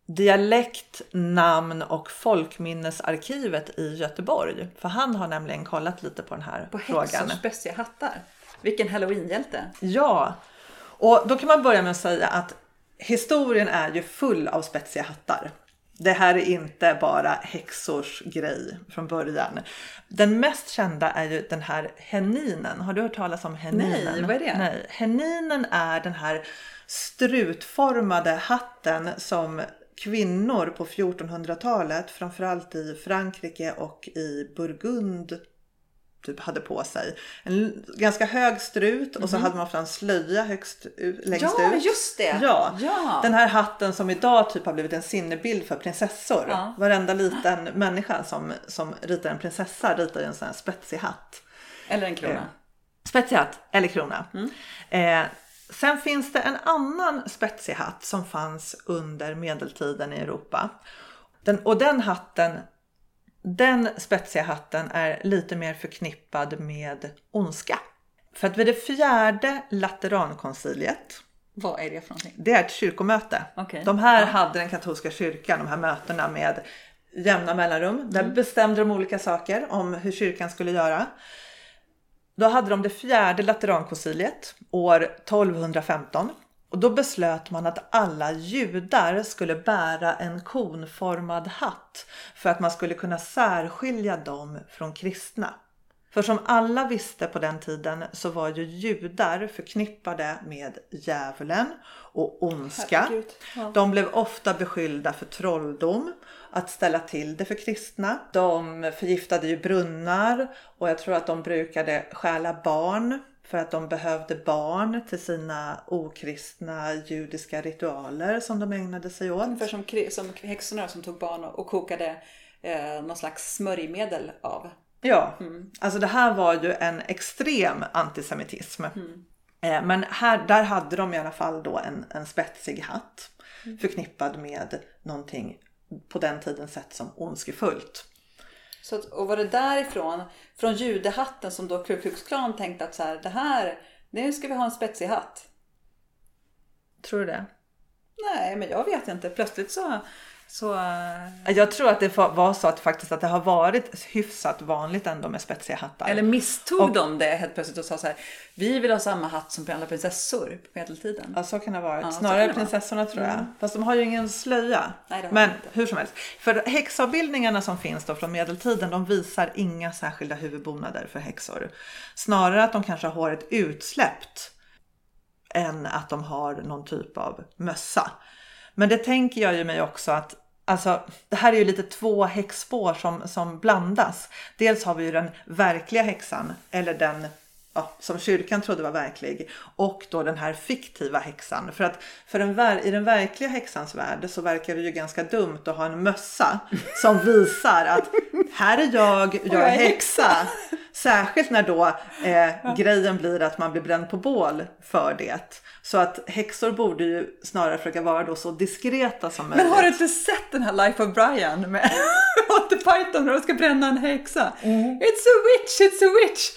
Dialekt, namn och folkminnesarkivet i Göteborg. För han har nämligen kollat lite på den här På frågan. häxors bössiga hattar. Vilken halloweenhjälte. Ja, och då kan man börja med att säga att historien är ju full av spetsiga hattar. Det här är inte bara häxors grej från början. Den mest kända är ju den här heninen. Har du hört talas om heninen? Nej, vad är det? Nej, heninen är den här strutformade hatten som kvinnor på 1400-talet, framförallt i Frankrike och i Burgund typ hade på sig. En ganska hög strut och så hade man ofta en slöja högst längst Mhm. Ja, ut. just det. Ja. Ja. den här hatten som idag typ har blivit en sinnebild för prinsessor. Ja. Varenda liten människa som, som ritar en prinsessa ritar ju en sån här spetsig hatt. Eller en krona. Spetsig hatt eller krona. Mm. Eh, sen finns det en annan spetsig hatt som fanns under medeltiden i Europa. Den, och den hatten, den spetsiga hatten är lite mer förknippad med ondska. För att vid det fjärde Laterankonciliet, Vad är det för någonting? det är ett kyrkomöte. Okej. De här hade den katolska kyrkan, de här mötena med jämna mellanrum. Där bestämde de olika saker om hur kyrkan skulle göra. Då hade de det fjärde Laterankonciliet år 1215. Och då beslöt man att alla judar skulle bära en konformad hatt för att man skulle kunna särskilja dem från kristna. För som alla visste på den tiden så var ju judar förknippade med djävulen och ondska. Ja. De blev ofta beskyllda för trolldom, att ställa till det för kristna. De förgiftade ju brunnar och jag tror att de brukade stjäla barn för att de behövde barn till sina okristna judiska ritualer som de ägnade sig åt. Ungefär som, som häxorna som tog barn och, kokade eh, någon slags smörjmedel av. Ja, alltså det här var ju en extrem antisemitism. Eh, Men här, där hade de i alla fall då en, en spetsig hatt förknippad med någonting på den tiden sett som ondskefullt. Så att, och var det därifrån, från judehatten som då Ku Klux Klan tänkte att så här, det här, nu ska vi ha en spetsig hatt. Tror du det? Nej, men jag vet inte. Plötsligt så, så eh, Jag tror att det var så att faktiskt att det har varit hyfsat vanligt ändå med spetsiga hattar. eller misstog Och- de det helt plötsligt och sa så här, vi vill ha samma hatt som alla prinsessor på medeltiden. Ja, så kan det ha varit. Ja, Snarare prinsessorna tror jag. Fast de har ju ingen slöja. Nej, Men hur som helst. För häxavbildningarna som finns då från medeltiden, de visar inga särskilda huvudbonader för häxor. Snarare att de kanske har håret utsläppt än att de har någon typ av mössa. Men det tänker jag ju mig också att Alltså, det här är ju lite två häxspår som, som blandas. Dels har vi ju den verkliga häxan, eller den ja, som kyrkan trodde var verklig, och då den här fiktiva häxan. För att för den, i den verkliga häxans värld så verkar det ju ganska dumt att ha en mössa som visar att här är jag, jag är häxa. Särskilt när då eh, grejen blir att man blir bränd på bål för det. Så att häxor borde ju snarare försöka vara då så diskreta som möjligt. Men har du inte sett den här Life of Brian med Monty Python när de ska bränna en häxa? Mm. It's a witch, it's a witch!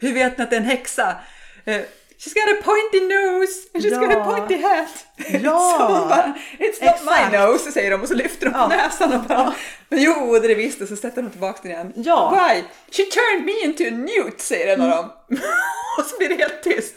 Hur vet ni att det är en häxa? Eh, She's got a pointy nose and she's got a Ja. pointy hat. Ja. Så bara, It's not Exakt. my nose säger de och så lyfter de på Ja. näsan och bara Men jo, det är det visst och så sätter de tillbaka den igen. Ja. Why? She turned me into a newt säger en av dem. och så blir det helt tyst.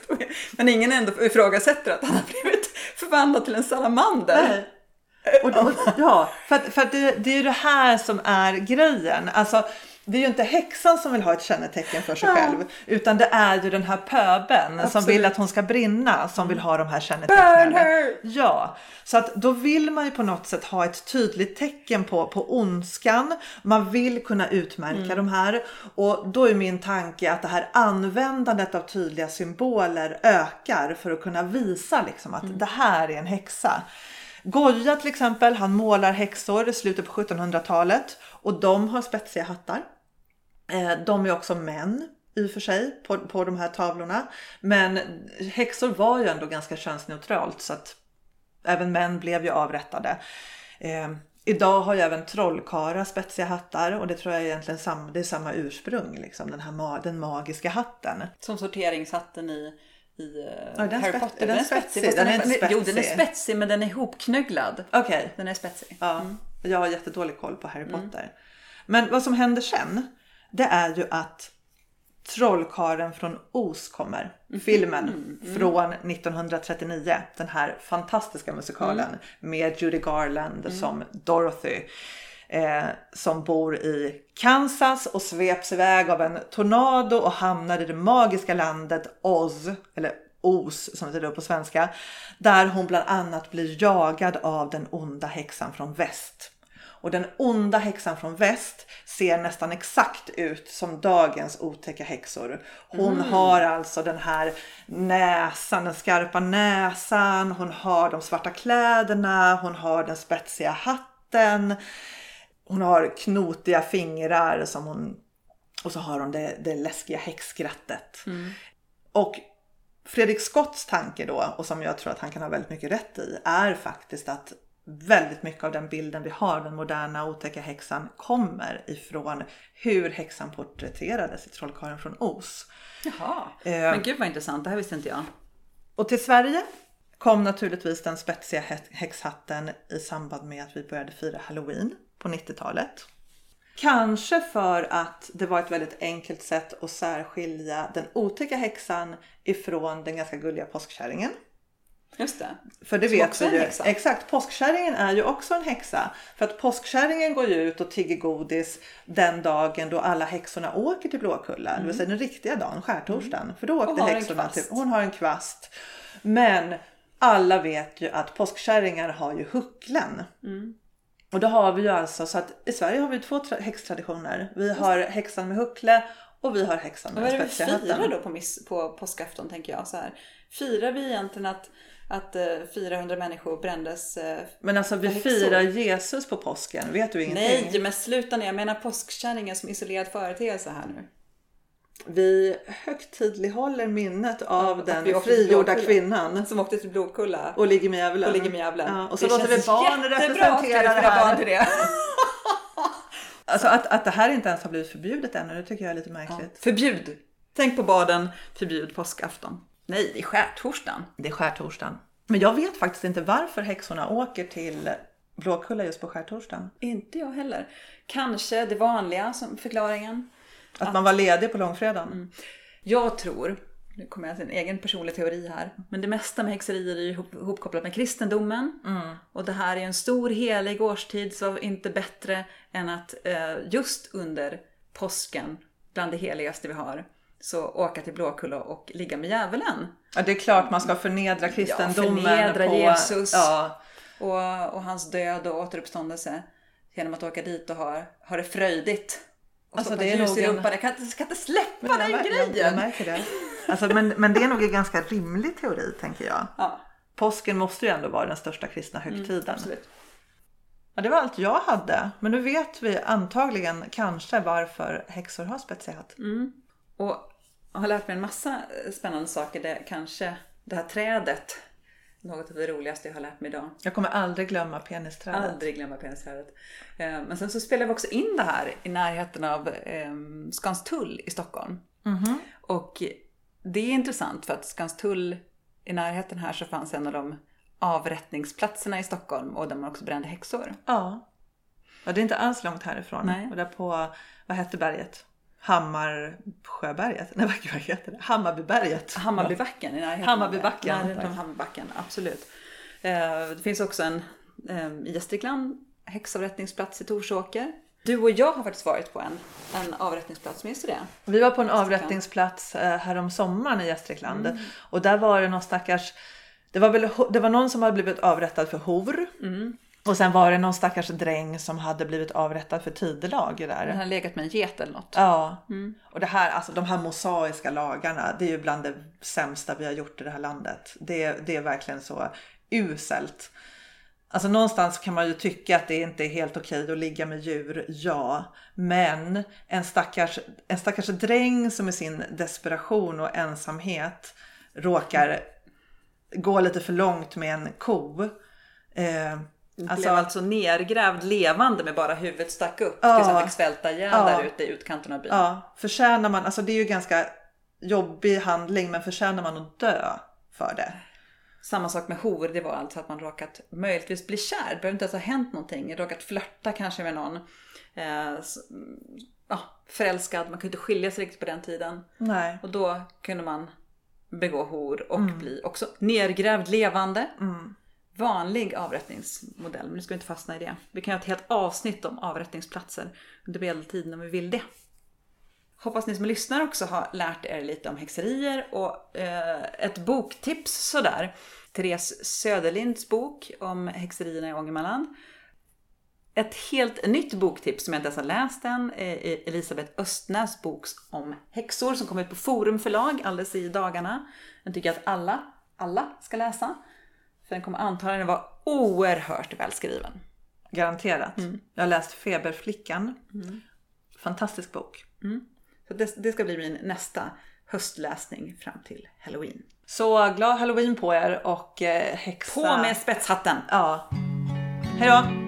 Men ingen ändå ifrågasätter att han har blivit förvandlad till en salamander. Nej. Och, och, ja, för, att, för att det, det är ju det här som är grejen. Alltså, det är ju inte häxan som vill ha ett kännetecken för sig själv. Utan det är ju den här pöben som Absolut. vill att hon ska brinna som vill ha de här kännetecknen. Burn her! Ja, så att då vill man ju på något sätt ha ett tydligt tecken på, på ondskan. Man vill kunna utmärka de här. Och då är min tanke att det här användandet av tydliga symboler ökar för att kunna visa liksom att det här är en häxa. Goya till exempel, han målar häxor i slutet på 1700-talet och de har spetsiga hattar. Eh, De är också män i och för sig på, på de här tavlorna. Men häxor var ju ändå ganska könsneutralt så att även män blev ju avrättade. Eh, idag har ju även trollkarlar spetsiga hattar och det tror jag egentligen samma, det är samma ursprung. Liksom, den här den magiska hatten. Som sorteringshatten i, i eh, Ja, den Harry Potter. den är fast spetsig, den är inte Jo, den är spetsig. spetsig men den är ihopknögglad. Okej, Den är spetsig. ja, jag har jättedålig koll på Harry Potter. Men vad som händer sen, det är ju att Trollkaren från Oz kommer. Filmen från 1939. Den här fantastiska musikalen med Judy Garland som Dorothy. Eh, som bor i Kansas och sveps iväg av en tornado och hamnar i det magiska landet Oz, eller Oz som det heter på svenska. Där hon bland annat blir jagad av den onda häxan från väst. Och den onda häxan från väst ser nästan exakt ut som dagens otäcka häxor. Hon har alltså den här näsan, den skarpa näsan, hon har de svarta kläderna, hon har den spetsiga hatten, hon har knotiga fingrar som hon och så har hon det, det läskiga häxskrattet. Och Fredrik Scotts tanke då, och som jag tror att han kan ha väldigt mycket rätt i, är faktiskt att väldigt mycket av den bilden vi har, den moderna otäcka häxan, kommer ifrån hur häxan porträtterades i Trollkarlen från Oz. Jaha, Eh. men gud vad intressant. Det här visste inte jag. Och till Sverige kom naturligtvis den spetsiga hä- häxhatten i samband med att vi började fira halloween på 90-talet. Kanske för att det var ett väldigt enkelt sätt att särskilja den otäcka häxan ifrån den ganska gulliga påskkärringen. Just det. För det Som vet vi ju. häxa. Exakt, påskkärringen är ju också en häxa. För att påskkärringen går ju ut och tigger godis den dagen då alla häxorna åker till Blåkulla. Det vill säga den riktiga dagen, skärtorsdagen. För då åkte Mm. häxorna till... Hon har en kvast. Men alla vet ju att påskkärringar har ju hucklen. Mm. Och då har vi ju alltså så att i Sverige har vi två tra- häxtraditioner. Vi har häxan med huckle och vi har häxan med Vad är det vi spetsiga firar då på, miss, på påskafton tänker jag så här. Firar vi egentligen att, att eh, 400 människor brändes? eh, Men alltså vi firar Jesus på påsken. Vet du ingenting? Nej, men sluta nu. Jag menar påskkärringen som isolerad företeelse här nu. Vi högtidlighåller minnet av Att den frigjorda kvinnan Som åkte till Blåkulla. och ligger med djävulen. Och ligger med djävulen. Ja, och så Det låter vi barn representera det föra barn här. till det. Alltså att, att det här inte ens har blivit förbjudet ännu, det tycker jag är lite märkligt. Förbjud! Tänk på baden, förbjud påskafton. Nej, det är skärtorsdagen. Det är skärtorsdagen. Men jag vet faktiskt inte varför häxorna åker till Blåkulla just på skärtorsdagen. Inte jag heller. Kanske det vanliga som förklaringen. Att man var ledig på långfredagen. Mm. Jag tror, nu kommer jag till en egen personlig teori här, men det mesta med häxerier är ju ihop, ihopkopplat med kristendomen. Och det här är en stor helig årstid så inte bättre än att eh, just under påsken, bland det heligaste vi har, så åka till Blåkulla och ligga med djävulen. Ja, det är klart man ska förnedra kristendomen. förnedra på, Jesus. Ja, Och, och hans död och återuppståndelse genom att åka dit och ha, ha det fröjdigt. Och Alltså, det är ljus i rumpan. Jag kan, inte- kan inte släppa den jag, grejen! jag, jag märker det. Alltså, men, men det är nog en ganska rimlig teori tänker jag. Ja, Påsken måste ju ändå vara den största kristna högtiden. Mm, absolut. Ja, det var allt jag hade. Men nu vet vi antagligen kanske varför häxor har spetsiga hatt. Och jag har lärt mig en massa eh, spännande saker. Det, kanske det här trädet, något av det roligaste jag har lärt mig idag. Jag kommer aldrig glömma penisträdet. Aldrig glömma penisträdet. Eh, Men sen så spelade vi också in det här i närheten av eh, Skanstull i Stockholm. Och det är intressant för att Skanstull, i närheten här så fanns en av de avrättningsplatserna i Stockholm och där man också brände häxor. Ja. ja. Det är inte alls långt härifrån. Nej. Och där på, vad hette berget? Hammarsjöberget? Nej, vad heter det? Hammarbyberget. Hammarbybacken i närheten. Hammarbybacken. Närheten Hammarbybacken, absolut. Eh, Det finns också en eh, i Gästrikland häxavrättningsplats i Torsåker. Du och jag har faktiskt varit på en, en avrättningsplats, minns du det? Vi var på en avrättningsplats eh, här om sommaren i Gästrikland. Mm. Och där var det någon stackars... Det var, väl, det var någon som hade blivit avrättad för hor. Mm. Och sen var det någon stackars dräng som hade blivit avrättad för tidelag där. Den har legat med en get eller något. Ja, Mm. och det här, alltså de här mosaiska lagarna, det är ju bland det sämsta vi har gjort i det här landet. Det, det är verkligen så uselt. Alltså någonstans kan man ju tycka att det inte är helt okej att ligga med djur, ja. Men en stackars, en stackars dräng som i sin desperation och ensamhet råkar gå lite för långt med en ko. Eh, Blev alltså, alltså nergrävd levande med bara huvudet stack upp Ja. tills han fick svälta ihjäl Ja. där ute i utkanten av byn. ja, förtjänar man, alltså det är ju ganska jobbig handling men förtjänar man att dö för det? Samma sak med hor, det var alltså att man råkat möjligtvis bli kär. Det behöver inte ens ha hänt någonting. Råkat flörta kanske med någon. Eh, s- ja, förälskad, man kunde inte skilja sig riktigt på den tiden. Nej. Och då kunde man begå hor och bli också nergrävd levande. Vanlig avrättningsmodell, men nu ska vi inte fastna i det. Vi kan göra ett helt avsnitt om avrättningsplatser under medeltiden om vi vill det. Hoppas ni som lyssnar också har lärt er lite om häxerier och eh, ett boktips sådär. Therese Söderlinds bok om häxerierna i Ångermanland. Ett helt nytt boktips som jag inte ens har läst än är e- Elisabeth Östnäs bok om häxor som kommer ut på Forum förlag alldeles i dagarna. Den tycker jag att alla, alla ska läsa. Den kommer antagligen vara oerhört välskriven. Garanterat. Jag har läst Feberflickan. Fantastisk bok. Så det, det ska bli min nästa höstläsning fram till Halloween. Så glad halloween på er och eh, häxa... På med spetshatten! Ja. Hej då!